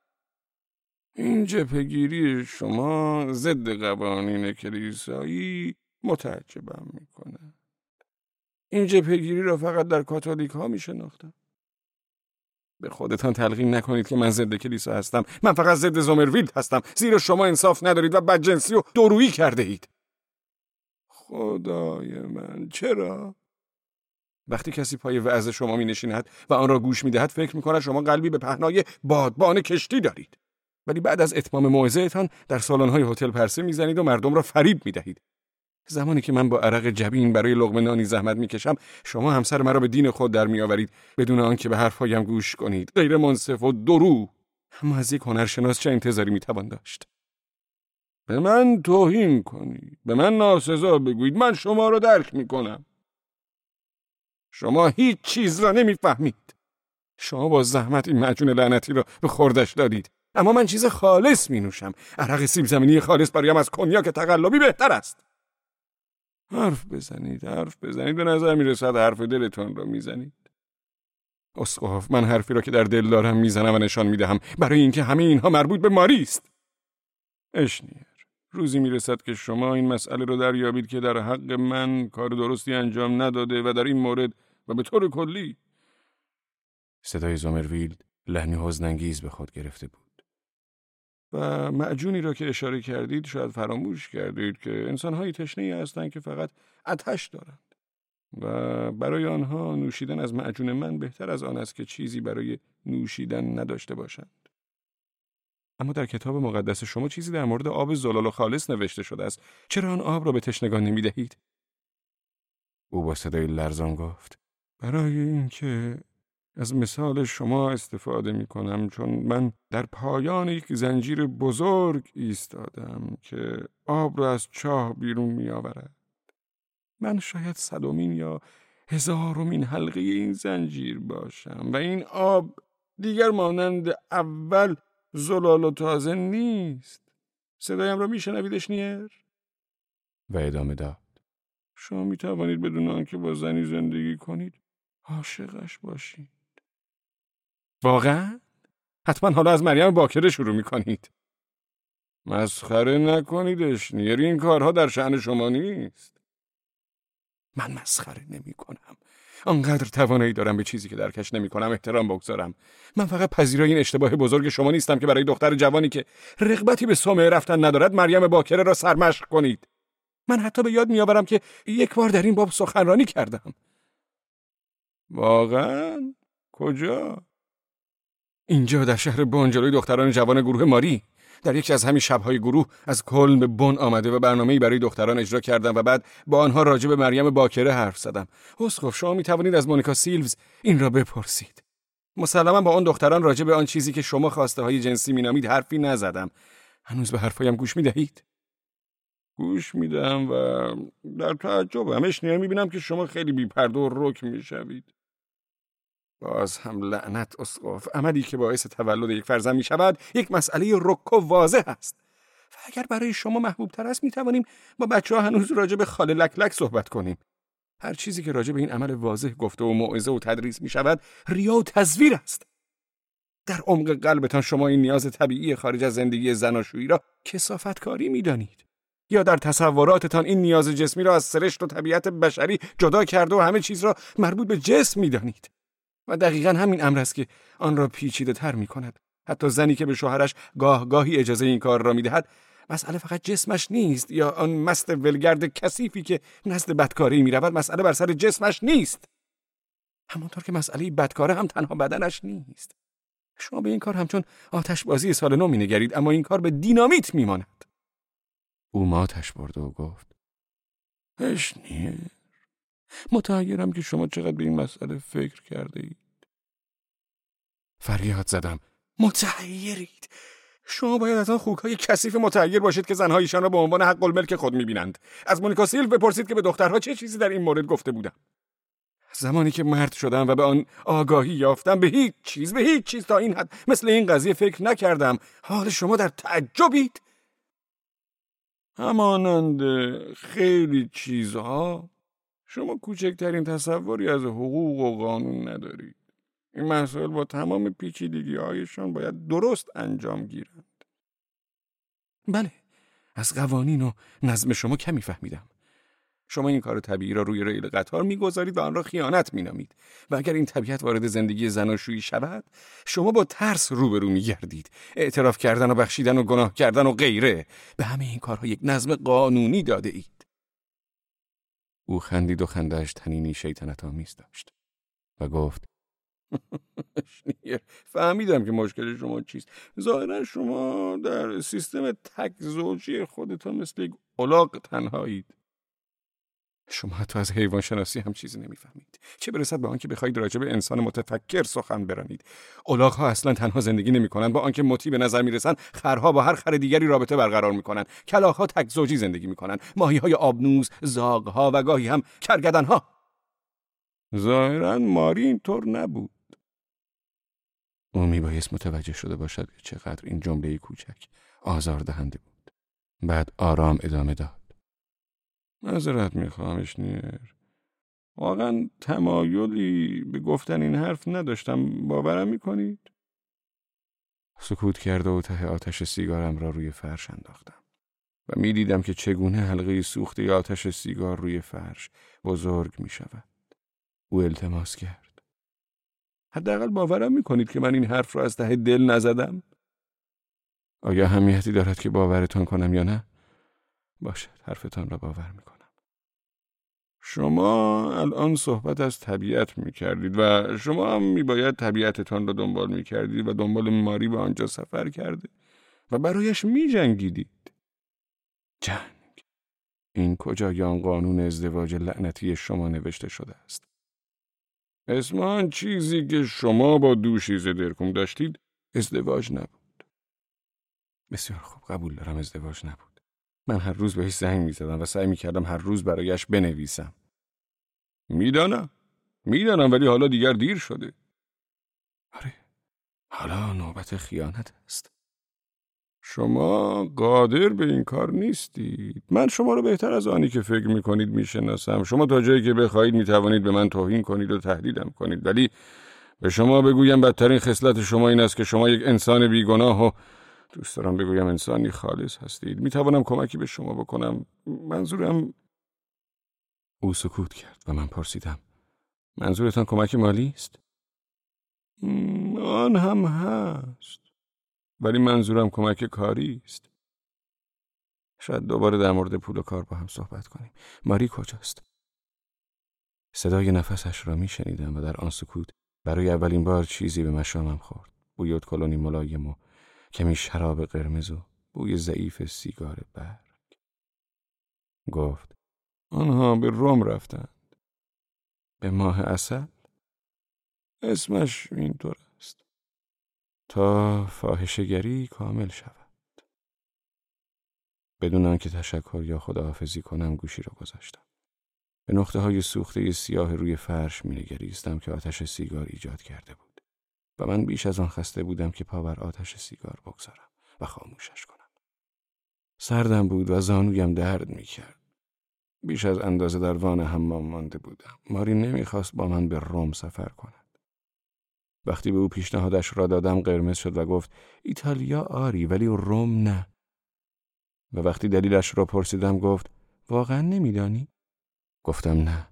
این جپگیری شما ضد قوانین کلیسایی متعجبم می‌کنه. این جپگیری را فقط در کاتولیک ها می شناختم. به خودتان تلقین نکنید که من ضد کلیسا هستم. من فقط ضد زومرویلد هستم. زیرا شما انصاف ندارید و بدجنسی و درویی کرده اید. خدای من چرا؟ وقتی کسی پای وعظ شما می نشیند و آن را گوش می دهد فکر می کند شما قلبی به پهنای بادبان کشتی دارید. ولی بعد از اتمام موعظهتان در سالن‌های هتل پرسه می‌زنید و مردم را فریب می دهید. زمانی که من با عرق جبین برای لغمه نانی زحمت می‌کشم شما همسر مرا به دین خود در میآورید بدون آنکه به حرفهایم گوش کنید غیر منصف و درو اما از یک هنرشناس چه انتظاری می‌توان داشت به من توهین کنید به من ناسزا بگویید من شما را درک می‌کنم شما هیچ چیز را نمی‌فهمید. شما با زحمت این معجون لعنتی را به خوردش دادید. اما من چیز خالص می نوشم. عرق سیب زمینی خالص برایم از کنیاک تقلبی بهتر است. حرف بزنید، حرف بزنید. به نظر می رسد حرف دلتان را می‌زنید. اسقاف من حرفی را که در دل دارم می‌زنم و نشان می‌دهم برای اینکه همه اینها مربوط به ماری است. اشنیر روزی می‌رسد که شما این مسئله رو دریابید که در حق من کار درستی انجام نداده و در این مورد و به طور کلی صدای زومرویلد لحنی حزنانگیز به خود گرفته بود و معجونی را که اشاره کردید شاید فراموش کردید که انسانهایی تشنه هستند که فقط اتش دارند. و برای آنها نوشیدن از معجون من بهتر از آن است که چیزی برای نوشیدن نداشته باشند. اما در کتاب مقدس شما چیزی در مورد آب زلال و خالص نوشته شده است. چرا آن آب را به تشنگان نمی دهید؟ او با صدای لرزان گفت. برای اینکه از مثال شما استفاده می کنم چون من در پایان یک زنجیر بزرگ ایستادم که آب را از چاه بیرون می آورد. من شاید صدومین یا هزارمین حلقه این زنجیر باشم و این آب دیگر مانند اول زلال و تازه نیست صدایم را میشنوید اشنیر؟ و ادامه داد شما می توانید بدون آنکه با زنی زندگی کنید عاشقش باشید واقعا؟ حتما حالا از مریم باکره شروع می کنید مسخره نکنید اشنیر این کارها در شعن شما نیست. من مسخره نمی کنم آنقدر توانایی دارم به چیزی که درکش نمی کنم احترام بگذارم. من فقط پذیرای این اشتباه بزرگ شما نیستم که برای دختر جوانی که رغبتی به سومه رفتن ندارد مریم باکره را سرمشق کنید. من حتی به یاد میآورم که یک بار در این باب سخنرانی کردم. واقعا؟ کجا؟ اینجا در شهر بانجلوی دختران جوان گروه ماری در یکی از همین شبهای گروه از کلم به بن آمده و برنامه‌ای برای دختران اجرا کردم و بعد با آنها راجع به مریم باکره حرف زدم. اسقف شما می توانید از مونیکا سیلوز این را بپرسید. مسلما با آن دختران راجع به آن چیزی که شما خواسته های جنسی مینامید حرفی نزدم. هنوز به حرفایم گوش می دهید؟ گوش میدم و در تعجب همش می بینم که شما خیلی بیپرده و رک می‌شوید. باز هم لعنت اسقف عملی که باعث تولد یک فرزند می شود یک مسئله رک و واضح است و اگر برای شما محبوب تر است می توانیم با بچه ها هنوز راجع به خاله لک لک صحبت کنیم هر چیزی که راجع به این عمل واضح گفته و موعظه و تدریس می شود ریا و تصویر است در عمق قلبتان شما این نیاز طبیعی خارج از زندگی زناشویی را کسافتکاری می دانید. یا در تصوراتتان این نیاز جسمی را از سرشت و طبیعت بشری جدا کرده و همه چیز را مربوط به جسم می دانید. و دقیقا همین امر است که آن را پیچیده تر می کند. حتی زنی که به شوهرش گاه گاهی اجازه این کار را می دهد مسئله فقط جسمش نیست یا آن مست ولگرد کثیفی که نزد بدکاری می رود مسئله بر سر جسمش نیست. همانطور که مسئله بدکاره هم تنها بدنش نیست. شما به این کار همچون آتش بازی سال نو می نگرید اما این کار به دینامیت می ماند او ماتش برده و گفت اشنیر متحیرم که شما چقدر به این مسئله فکر کرده اید. فریاد زدم. متحیرید. شما باید از آن خوکهای کثیف متحیر باشید که زنهایشان را به عنوان حق الملک خود می‌بینند. از مونیکا سیلو بپرسید که به دخترها چه چیزی در این مورد گفته بودم. زمانی که مرد شدم و به آن آگاهی یافتم به هیچ چیز به هیچ چیز تا این حد مثل این قضیه فکر نکردم حال شما در تعجبید همانند خیلی چیزها شما کوچکترین تصوری از حقوق و قانون ندارید. این مسائل با تمام پیچیدگی هایشان باید درست انجام گیرند. بله، از قوانین و نظم شما کمی فهمیدم. شما این کار طبیعی را روی ریل قطار می‌گذارید و آن را خیانت مینامید و اگر این طبیعت وارد زندگی زناشویی شود شما با ترس روبرو میگردید اعتراف کردن و بخشیدن و گناه کردن و غیره به همه این کارها یک نظم قانونی داده اید او خندید و خندهش تنینی شیطنت آمیز داشت و گفت فهمیدم که مشکل شما چیست. ظاهرا شما در سیستم تک زوجی خودتان مثل یک الاغ تنهایید. شما حتی از حیوان شناسی هم چیزی نمی‌فهمید. چه برسد به آنکه بخواهید راجع به انسان متفکر سخن برانید. ها اصلا تنها زندگی نمی‌کنند. با آنکه مطیع به نظر می‌رسند خرها با هر خر دیگری رابطه برقرار می‌کنند. ها تک زوجی زندگی می‌کنند. های آبنوز ها و گاهی هم ها ظاهرا ماری اینطور نبود. او میبایست متوجه شده باشد که چقدر این جمله کوچک آزاردهنده بود. بعد آرام ادامه داد. معذرت می‌خوام اشنیر واقعا تمایلی به گفتن این حرف نداشتم باورم می‌کنید؟ سکوت کرده و ته آتش سیگارم را روی فرش انداختم و می‌دیدم که چگونه حلقه سوخته آتش سیگار روی فرش بزرگ می شود. او التماس کرد. حداقل باورم می‌کنید که من این حرف را از ته دل نزدم؟ آیا همیتی دارد که باورتان کنم یا نه؟ باشد حرفتان را باور می‌کنم. شما الان صحبت از طبیعت می کردید و شما هم می باید طبیعتتان را دنبال می کردید و دنبال ماری به آنجا سفر کرده و برایش می جنگیدید. جنگ. این کجا یان قانون ازدواج لعنتی شما نوشته شده است. اسمان چیزی که شما با دوشی درکم داشتید ازدواج نبود. بسیار خوب قبول دارم ازدواج نبود. من هر روز بهش زنگ می‌زدم و سعی می‌کردم هر روز برایش بنویسم. می‌دانم. می‌دانم ولی حالا دیگر دیر شده. آره. حالا نوبت خیانت است. شما قادر به این کار نیستید. من شما رو بهتر از آنی که فکر می‌کنید می‌شناسم. شما تا جایی که بخواهید می‌توانید به من توهین کنید و تهدیدم کنید. ولی به شما بگویم بدترین خصلت شما این است که شما یک انسان بیگناه و دوست دارم بگویم انسانی خالص هستید. می توانم کمکی به شما بکنم. منظورم او سکوت کرد و من پرسیدم. منظورتان کمک مالی است؟ آن هم هست. ولی منظورم کمک کاری است. شاید دوباره در مورد پول و کار با هم صحبت کنیم. ماری کجاست؟ صدای نفسش را می شنیدم و در آن سکوت برای اولین بار چیزی به مشامم خورد. بوی کلونی ملایم و کمی شراب قرمز و بوی ضعیف سیگار برگ. گفت آنها به روم رفتند. به ماه اصل اسمش اینطور است. تا فاحشگری کامل شود. بدون آنکه تشکر یا خداحافظی کنم گوشی را گذاشتم. به نقطه های سوخته سیاه روی فرش می نگریستم که آتش سیگار ایجاد کرده بود. و من بیش از آن خسته بودم که پا بر آتش سیگار بگذارم و خاموشش کنم سردم بود و زانویم درد می کرد. بیش از اندازه در وان حمام مانده بودم. ماری نمی‌خواست با من به روم سفر کند. وقتی به او پیشنهادش را دادم قرمز شد و گفت ایتالیا آری ولی روم نه. و وقتی دلیلش را پرسیدم گفت واقعا نمیدانی؟ گفتم نه.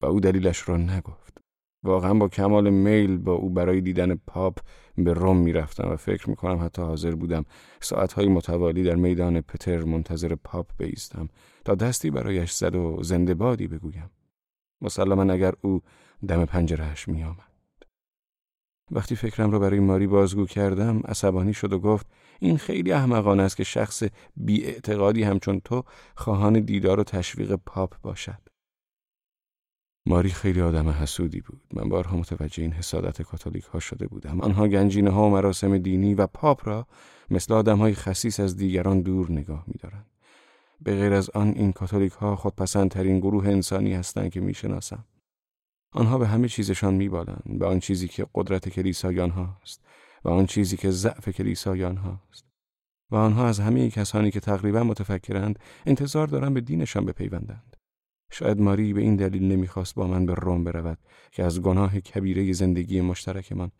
و او دلیلش را نگفت. واقعا با کمال میل با او برای دیدن پاپ به روم می‌رفتم و فکر می‌کنم حتی حاضر بودم ساعتهای متوالی در میدان پتر منتظر پاپ بیستم تا دستی برایش زد و زنده بادی بگویم. مسلما اگر او دم پنجرهش میآمد. وقتی فکرم را برای ماری بازگو کردم عصبانی شد و گفت این خیلی احمقانه است که شخص بی اعتقادی همچون تو خواهان دیدار و تشویق پاپ باشد. ماری خیلی آدم حسودی بود. من بارها متوجه این حسادت کاتولیک ها شده بودم. آنها گنجینه ها و مراسم دینی و پاپ را مثل آدم های خصیص از دیگران دور نگاه می دارند. به غیر از آن این کاتولیک ها خودپسندترین گروه انسانی هستند که می شناسم. آنها به همه چیزشان میبالند به آن چیزی که قدرت کلیسای آنهاست و آن چیزی که ضعف کلیسای آنهاست و آنها از همه کسانی که تقریبا متفکرند انتظار دارند به دینشان بپیوندند شاید ماری به این دلیل نمی‌خواست با من به روم برود که از گناه کبیره زندگی مشترکمان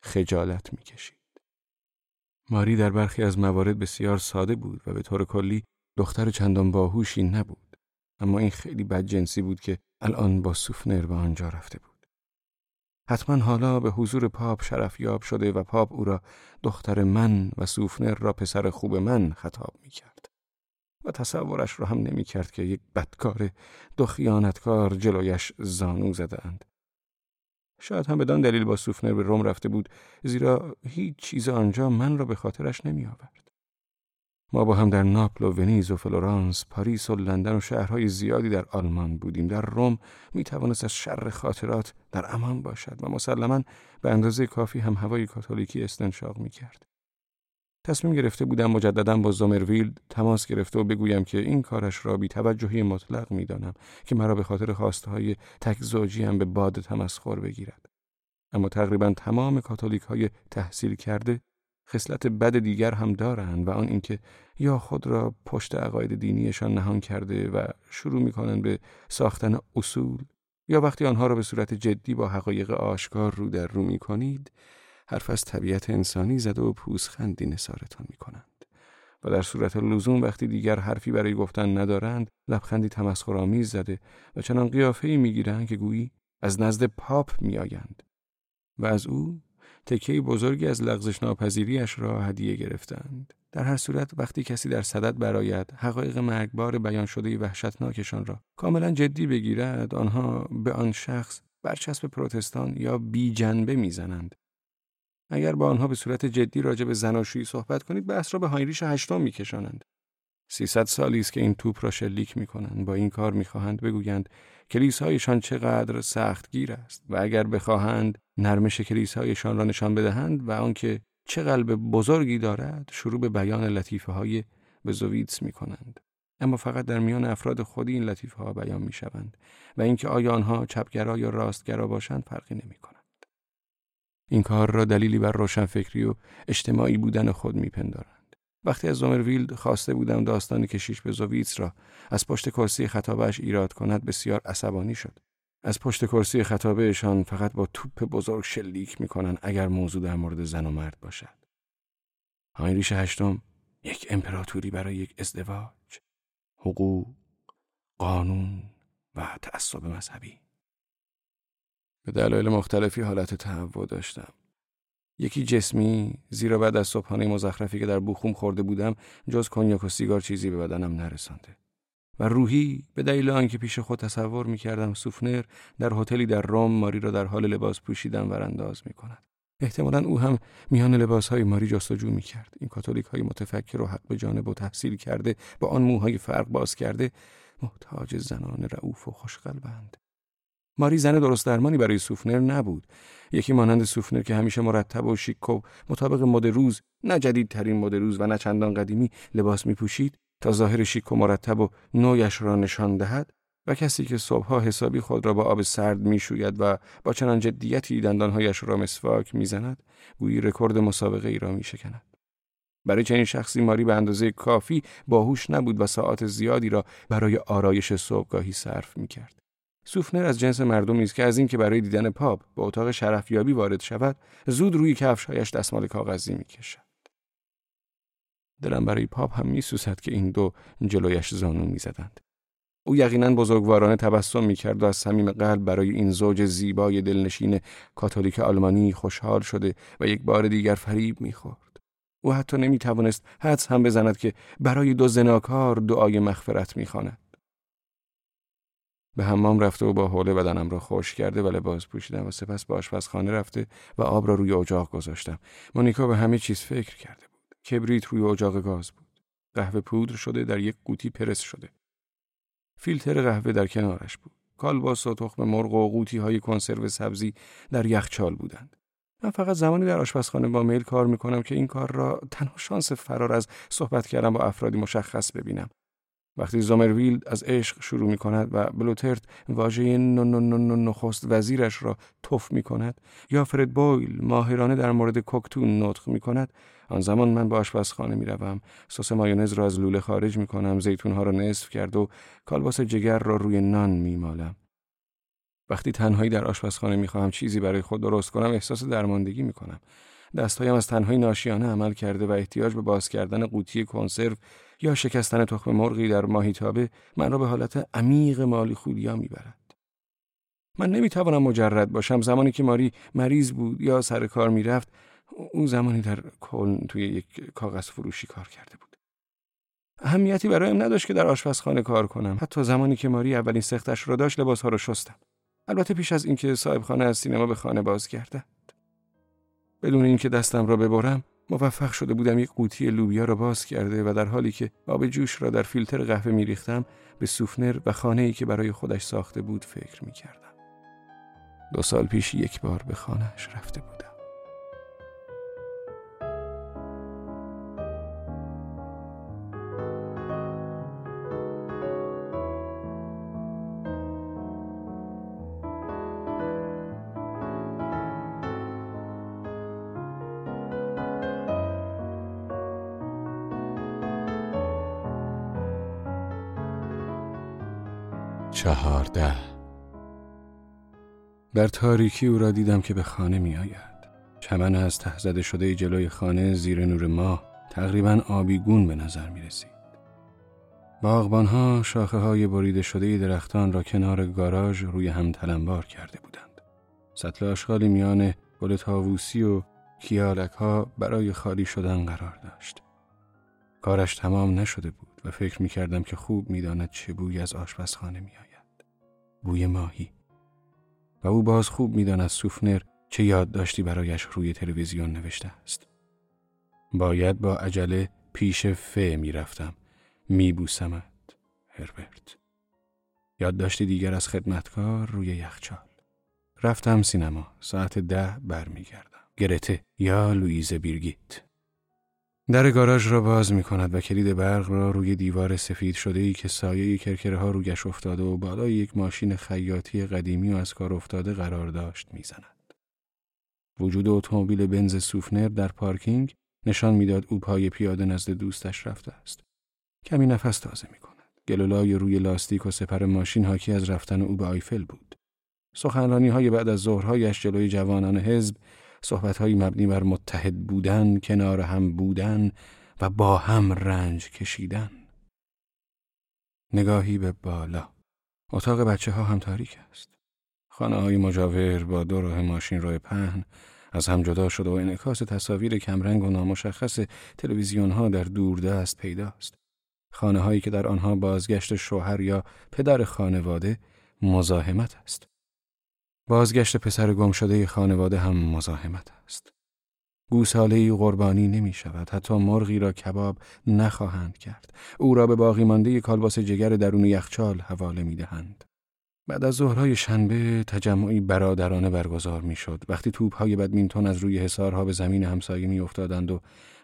خجالت می‌کشید ماری در برخی از موارد بسیار ساده بود و به طور کلی دختر چندان باهوشی نبود اما این خیلی بدجنسی بود که الان با سوفنر به آنجا رفته بود. حتما حالا به حضور پاپ شرفیاب شده و پاپ او را دختر من و سوفنر را پسر خوب من خطاب می کرد. و تصورش را هم نمی کرد که یک بدکار دو خیانتکار جلویش زانو زده اند. شاید هم بدان دلیل با زوپفنر به روم رفته بود زیرا هیچ چیز آنجا من را به خاطرش نمی آورد. ما با هم در ناپل و ونیز و فلورانس، پاریس و لندن و شهرهای زیادی در آلمان بودیم. در روم می توانست از شر خاطرات در امان باشد و مسلما به اندازه کافی هم هوای کاتولیکی استنشاق می کرد. تصمیم گرفته بودم مجددا با زومرویلد تماس گرفته و بگویم که این کارش را بی توجهی مطلق می دانم که مرا به خاطر خواسته های تک هم به باد تمسخر بگیرد. اما تقریبا تمام کاتولیک های تحصیل کرده خصلت بد دیگر هم دارند و آن اینکه یا خود را پشت عقاید دینیشان نهان کرده و شروع می‌کنند به ساختن اصول یا وقتی آنها را به صورت جدی با حقایق آشکار رو در رو می کنید حرف از طبیعت انسانی زده و پوزخندی نسارتان می کنند و در صورت لزوم وقتی دیگر حرفی برای گفتن ندارند لبخندی تمسخرآمیز زده و چنان قیافه‌ای می‌گیرند که گویی از نزد پاپ میآیند و از او تکه بزرگی از لغزش ناپذیریش را هدیه گرفتند. در هر صورت وقتی کسی در صدد براید حقایق مرگبار بیان شده وحشتناکشان را کاملا جدی بگیرد آنها به آن شخص برچسب پروتستان یا بی جنبه می‌زنند. اگر با آنها به صورت جدی راجع به زناشویی صحبت کنید بحث را به هاینریش هشتم میکشانند. سیصد سالی است که این توپ را شلیک می‌کنند با این کار می‌خواهند بگویند کلیسایشان چقدر سختگیر است و اگر بخواهند نرمش کلیسایشان را نشان بدهند و آنکه چه قلب بزرگی دارد شروع به بیان لطیفه های بزویتس می کنند. اما فقط در میان افراد خودی این لطیفه ها بیان می شوند و اینکه آیا آنها چپگرا یا راستگرا باشند فرقی نمی کنند. این کار را دلیلی بر روشنفکری و اجتماعی بودن خود می پندارند. وقتی از زومرویلد خواسته بودم داستان کشیش به زوویتس را از پشت کرسی خطابش ایراد کند بسیار عصبانی شد. از پشت کرسی خطابهشان فقط با توپ بزرگ شلیک می‌کنن اگر موضوع در مورد زن و مرد باشد. هاینریش هشتم یک امپراتوری برای یک ازدواج، حقوق، قانون و تعصب مذهبی. به دلایل مختلفی حالت تهوع داشتم. یکی جسمی زیرا بعد از صبحانه مزخرفی که در بوخوم خورده بودم جز کنیاک و سیگار چیزی به بدنم نرسانده. و روحی به دلیل آنکه پیش خود تصور می کردم سوفنر در هتلی در روم ماری را در حال لباس پوشیدن ورانداز می کند. احتمالا او هم میان لباس های ماری جستجو می کرد. این کاتولیک های متفکر و حق به جانب و تحصیل کرده با آن موهای فرق باز کرده محتاج زنان رعوف و خوشقلبند. ماری زن درست درمانی برای سوفنر نبود. یکی مانند سوفنر که همیشه مرتب و شیک و مطابق مد روز نه جدیدترین مد روز و نه چندان قدیمی لباس می پوشید تا ظاهر شیک و مرتب و نویش را نشان دهد و کسی که صبحها حسابی خود را با آب سرد می‌شوید و با چنان جدیتی دندانهایش را مسواک می‌زند گویی رکورد مسابقه ای را میشکند برای چنین شخصی ماری به اندازه کافی باهوش نبود و ساعت زیادی را برای آرایش صبحگاهی صرف می‌کرد سوفنر از جنس مردمی است که از اینکه برای دیدن پاپ به اتاق شرفیابی وارد شود زود روی کفشهایش دستمال کاغذی می‌کشد دلم برای پاپ هم میسوزد که این دو جلویش زانو می‌زدند او یقینا بزرگوارانه تبسم می‌کرد و از صمیم قلب برای این زوج زیبای دلنشین کاتولیک آلمانی خوشحال شده و یک بار دیگر فریب می‌خورد. او حتی نمی‌توانست حدس هم بزند که برای دو زناکار دعای مغفرت می‌خواند. به حمام رفته و با حوله بدنم را خوش کرده و لباس پوشیدم و سپس به آشپزخانه رفته و آب را روی اجاق گذاشتم. مونیکا به همه چیز فکر کرده بود. کبریت روی اجاق گاز بود. قهوه پودر شده در یک قوطی پرس شده. فیلتر قهوه در کنارش بود. کالباس و تخم مرغ و قوطی های کنسرو سبزی در یخچال بودند. من فقط زمانی در آشپزخانه با میل کار می‌کنم که این کار را تنها شانس فرار از صحبت کردن با افرادی مشخص ببینم. وقتی زومرویلد از عشق شروع می کند و بلوترت واژه نخست وزیرش را تف می کند یا فرد بویل ماهرانه در مورد کوکتون نطق می کند آن زمان من به آشپزخانه می روم سس مایونز را از لوله خارج می کنم زیتون ها را نصف کرد و کالباس جگر را روی نان می مالم. وقتی تنهایی در آشپزخانه می خواهم چیزی برای خود درست کنم احساس درماندگی می کنم. دستهایم از تنهایی ناشیانه عمل کرده و احتیاج به باز کردن قوطی کنسرو یا شکستن تخم مرغی در ماهیتابه من را به حالت عمیق مالی خودیا می‌برد. من نمی‌توانم مجرد باشم زمانی که ماری مریض بود یا سر کار می‌رفت اون زمانی در کلن توی یک کاغذ فروشی کار کرده بود. اهمیتی برایم نداشت که در آشپزخانه کار کنم. حتی زمانی که ماری اولین سختش را داشت لباسها را شستم. البته پیش از اینکه صاحب خانه از سینما به خانه باز کرده. بدون اینکه دستم را ببرم موفق شده بودم یک قوطی لوبیا را باز کرده و در حالی که آب جوش را در فیلتر قهوه میریختم به سوفنر و خانه ای که برای خودش ساخته بود فکر می کردم. دو سال پیش یک بار به خانهش رفته بودم. در تاریکی او را دیدم که به خانه می آید. چمن از ته شده جلوی خانه زیر نور ماه تقریبا آبیگون به نظر می رسید. باغبان ها شاخه های بریده شده درختان را کنار گاراژ روی هم تلمبار کرده بودند. سطل آشغالی میان گل تاووسی و کیالک ها برای خالی شدن قرار داشت. کارش تمام نشده بود و فکر می کردم که خوب می داند چه بوی از آشپزخانه می آید. بوی ماهی و او باز خوب می‌داند سوفنر چه یادداشتی برایش روی تلویزیون نوشته است. باید با عجله پیش ف می‌رفتم. میبوسمت هربرت. یادداشتی دیگر از خدمتکار روی یخچال. رفتم سینما. ساعت ده برمیگردم. گرته یا لویز بیرگیت. در گاراژ را باز می کند و کلید برق را روی دیوار سفید شده ای که سایه کرکره ها رویش افتاده و بالای یک ماشین خیاطی قدیمی و از کار افتاده قرار داشت می‌زند. وجود اتومبیل بنز سوفنر در پارکینگ نشان می‌داد او پای پیاده نزد دوستش رفته است. کمی نفس تازه می کند. گلولای روی لاستیک و سپر ماشین حاکی از رفتن او به آیفل بود. سخنرانی های بعد از ظهرهایش جلوی جوانان حزب صحبتهایی مبنی بر متحد بودن، کنار هم بودن و با هم رنج کشیدن. نگاهی به بالا. اتاق بچه ها هم تاریک است. خانه های مجاور با دو راه ماشین راه پهن از هم جدا شده و انعکاس تصاویر کمرنگ و نامشخص تلویزیون ها در دوردست پیداست. خانه هایی که در آنها بازگشت شوهر یا پدر خانواده مزاحمت است. بازگشت پسر گم شده خانواده هم مزاحمت است. گوساله قربانی نمی شود حتی مرغی را کباب نخواهند کرد او را به باقی مانده کالباس جگر درون یخچال حواله می دهند. بعد از ظهرهای شنبه تجمعی برادرانه برگزار می شد وقتی توپهای بدمینتون از روی حسارها به زمین همسایه می افتادند و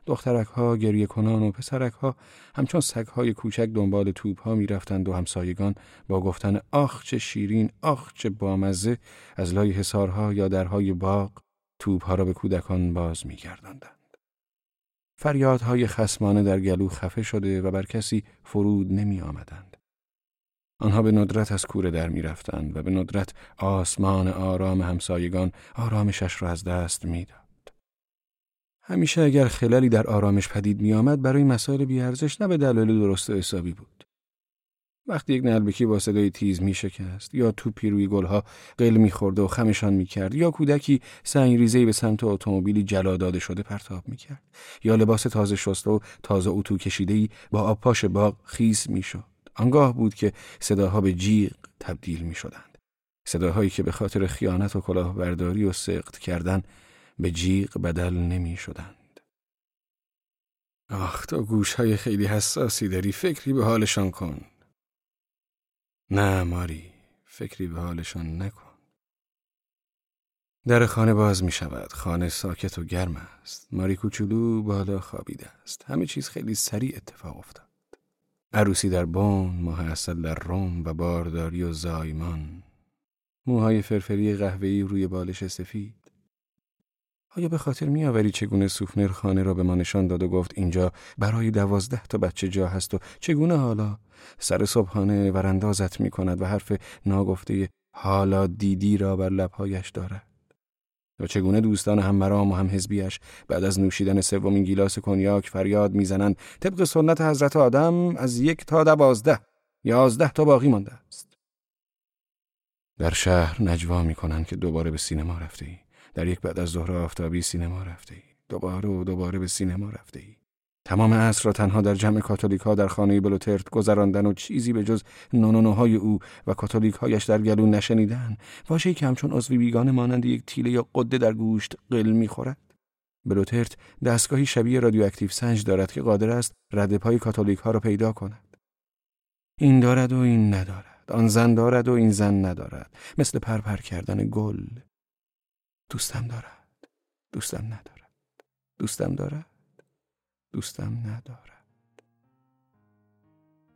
دخترک ها گریه کنان و پسرک ها همچون سگ های کوچک دنبال توپ ها می رفتند و همسایگان با گفتن آخ چه شیرین آخ چه بامزه از لای حسارها یا درهای باغ توپ ها را به کودکان باز می گردندند. فریادهای خسمانه در گلو خفه شده و بر کسی فرود نمی آمدند. آنها به ندرت از کوره در می رفتند و به ندرت آسمان آرام همسایگان آرامشش را از دست می داد. همیشه اگر خلالی در آرامش پدید می آمد برای مسائل بیارزش نه به دلایل درست و حسابی بود. وقتی یک نلبکی با صدای تیز می شکست یا توپی روی گلها قل می خورده و خمشان می کرد یا کودکی سنگریزهی به سمت اتومبیلی جلا داده شده پرتاب می کرد یا لباس تازه شسته و تازه اتو کشیده با آبپاش باغ خیس می شد. آنگاه بود که صداها به جیغ تبدیل می شدند. صداهایی که به خاطر خیانت و کلاهبرداری و سقط کردن به جیغ بدل نمی شدند. آخ تو گوش های خیلی حساسی داری فکری به حالشان کن. نه ماری فکری به حالشان نکن. در خانه باز می شود. خانه ساکت و گرم است. ماری کوچولو بالا خوابیده است. همه چیز خیلی سریع اتفاق افتاد. عروسی در بون، ماه اصل در روم و بارداری و زایمان. موهای فرفری قهوه‌ای روی بالش سفید. آیا به خاطر میآوری چگونه سوفنر خانه را به ما نشان داد و گفت اینجا برای دوازده تا بچه جا هست و چگونه حالا؟ سر صبحانه وراندازت می کند و حرف ناگفته حالا دیدی را بر لبهایش دارد. و چگونه دوستان هم مرام و هم حزبیش بعد از نوشیدن سومین گیلاس کنیاک فریاد می‌زنند طبق سنت حضرت آدم از یک تا دوازده یازده تا باقی مانده است. در شهر نجوا می کنند که دوباره به سینما رفته. در یک بعد از ظهر آفتابی سینما رفته ای. دوباره و دوباره به سینما رفته ای. تمام عصر را تنها در جمع کاتولیک ها در خانه بلوترت گذراندن و چیزی به جز نونونوهای او و کاتولیک هایش در گلو نشنیدن واژه‌ای که همچون عضوی بیگانه مانند یک تیله یا قده در گوشت قل می‌خورد. بلوترت دستگاهی شبیه رادیواکتیو سنج دارد که قادر است رد پای کاتولیک ها را پیدا کند. این دارد و این ندارد. آن زن دارد و این زن ندارد. مثل پرپر کردن گل. دوستم دارد. دوستم ندارد. دوستم دارد. دوستم ندارد.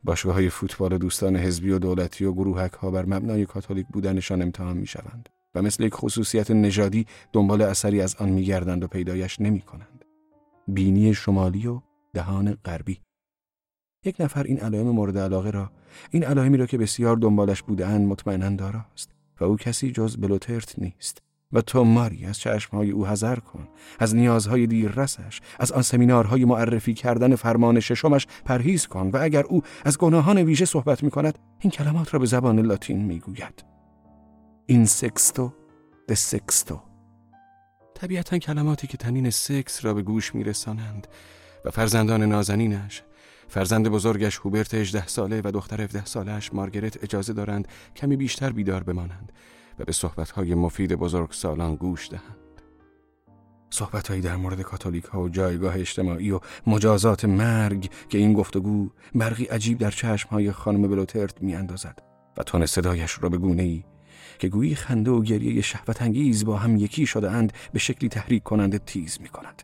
باشگاه های فوتبال دوستان حزبی و دولتی و گروهک ها بر مبنای کاتولیک بودنشان امتحان می شوند و مثل یک خصوصیت نژادی دنبال اثری از آن می گردند و پیدایش نمی کنند. بینی شمالی و دهان غربی. یک نفر این علائم مورد علاقه را این علائمی را که بسیار دنبالش بودهاند مطمئنا داراست و او کسی جز بلوترت نیست. و تو ماری از چشمهای او حذر کن از نیازهای دیررسش از آن سمینارهای معرفی کردن فرمان ششمش پرهیز کن و اگر او از گناهان ویژه صحبت می کند این کلمات را به زبان لاتین می گوید این سکستو د سکستو طبیعتا کلماتی که تنین سکس را به گوش می رسانند و فرزندان نازنینش فرزند بزرگش هوبرت 18 ساله و دختر 17 سالش مارگرت اجازه دارند کمی بیشتر بیدار بمانند. و به صحبتهای مفید بزرگ سالان گوش دهند. صحبتهایی در مورد کاتولیک ها و جایگاه اجتماعی و مجازات مرگ که این گفتگو برقی عجیب در چشم های خانم بلوترت می اندازد و تون صدایش را به گونه ای که گویی خنده و گریه شهوت انگیز با هم یکی شده اند به شکلی تحریک کننده تیز می کند.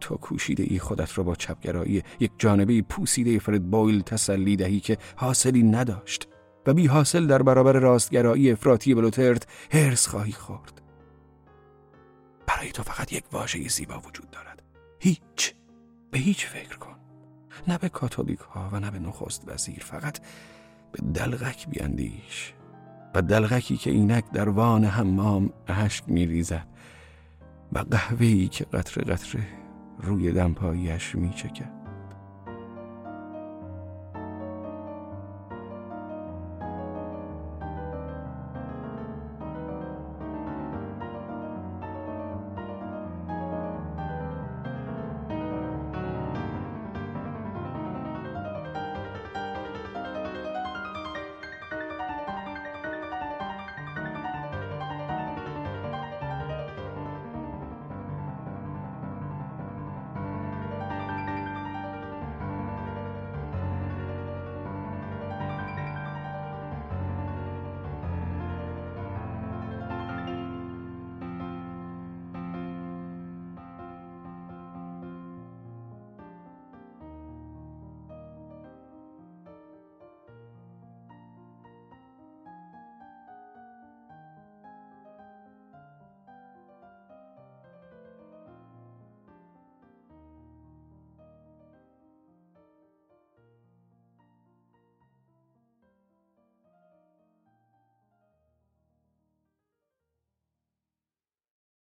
تو کوشیده ای خودت را با چپگرایی یک جانبه پوسیده فرد بویل تسلی دهی که حاصلی نداشت و بی حاصل در برابر راستگرایی افراطی بلوترت هرس خواهی خورد. برای تو فقط یک واژه زیبا وجود دارد. هیچ. به هیچ فکر کن. نه به کاتولیک ها و نه به نخست وزیر. فقط به دلغک بیاندیش. و دلغکی که اینک در وان حمام اشک میریزد. و قهوه‌ای که قطره قطره روی دمپاییش میچکد.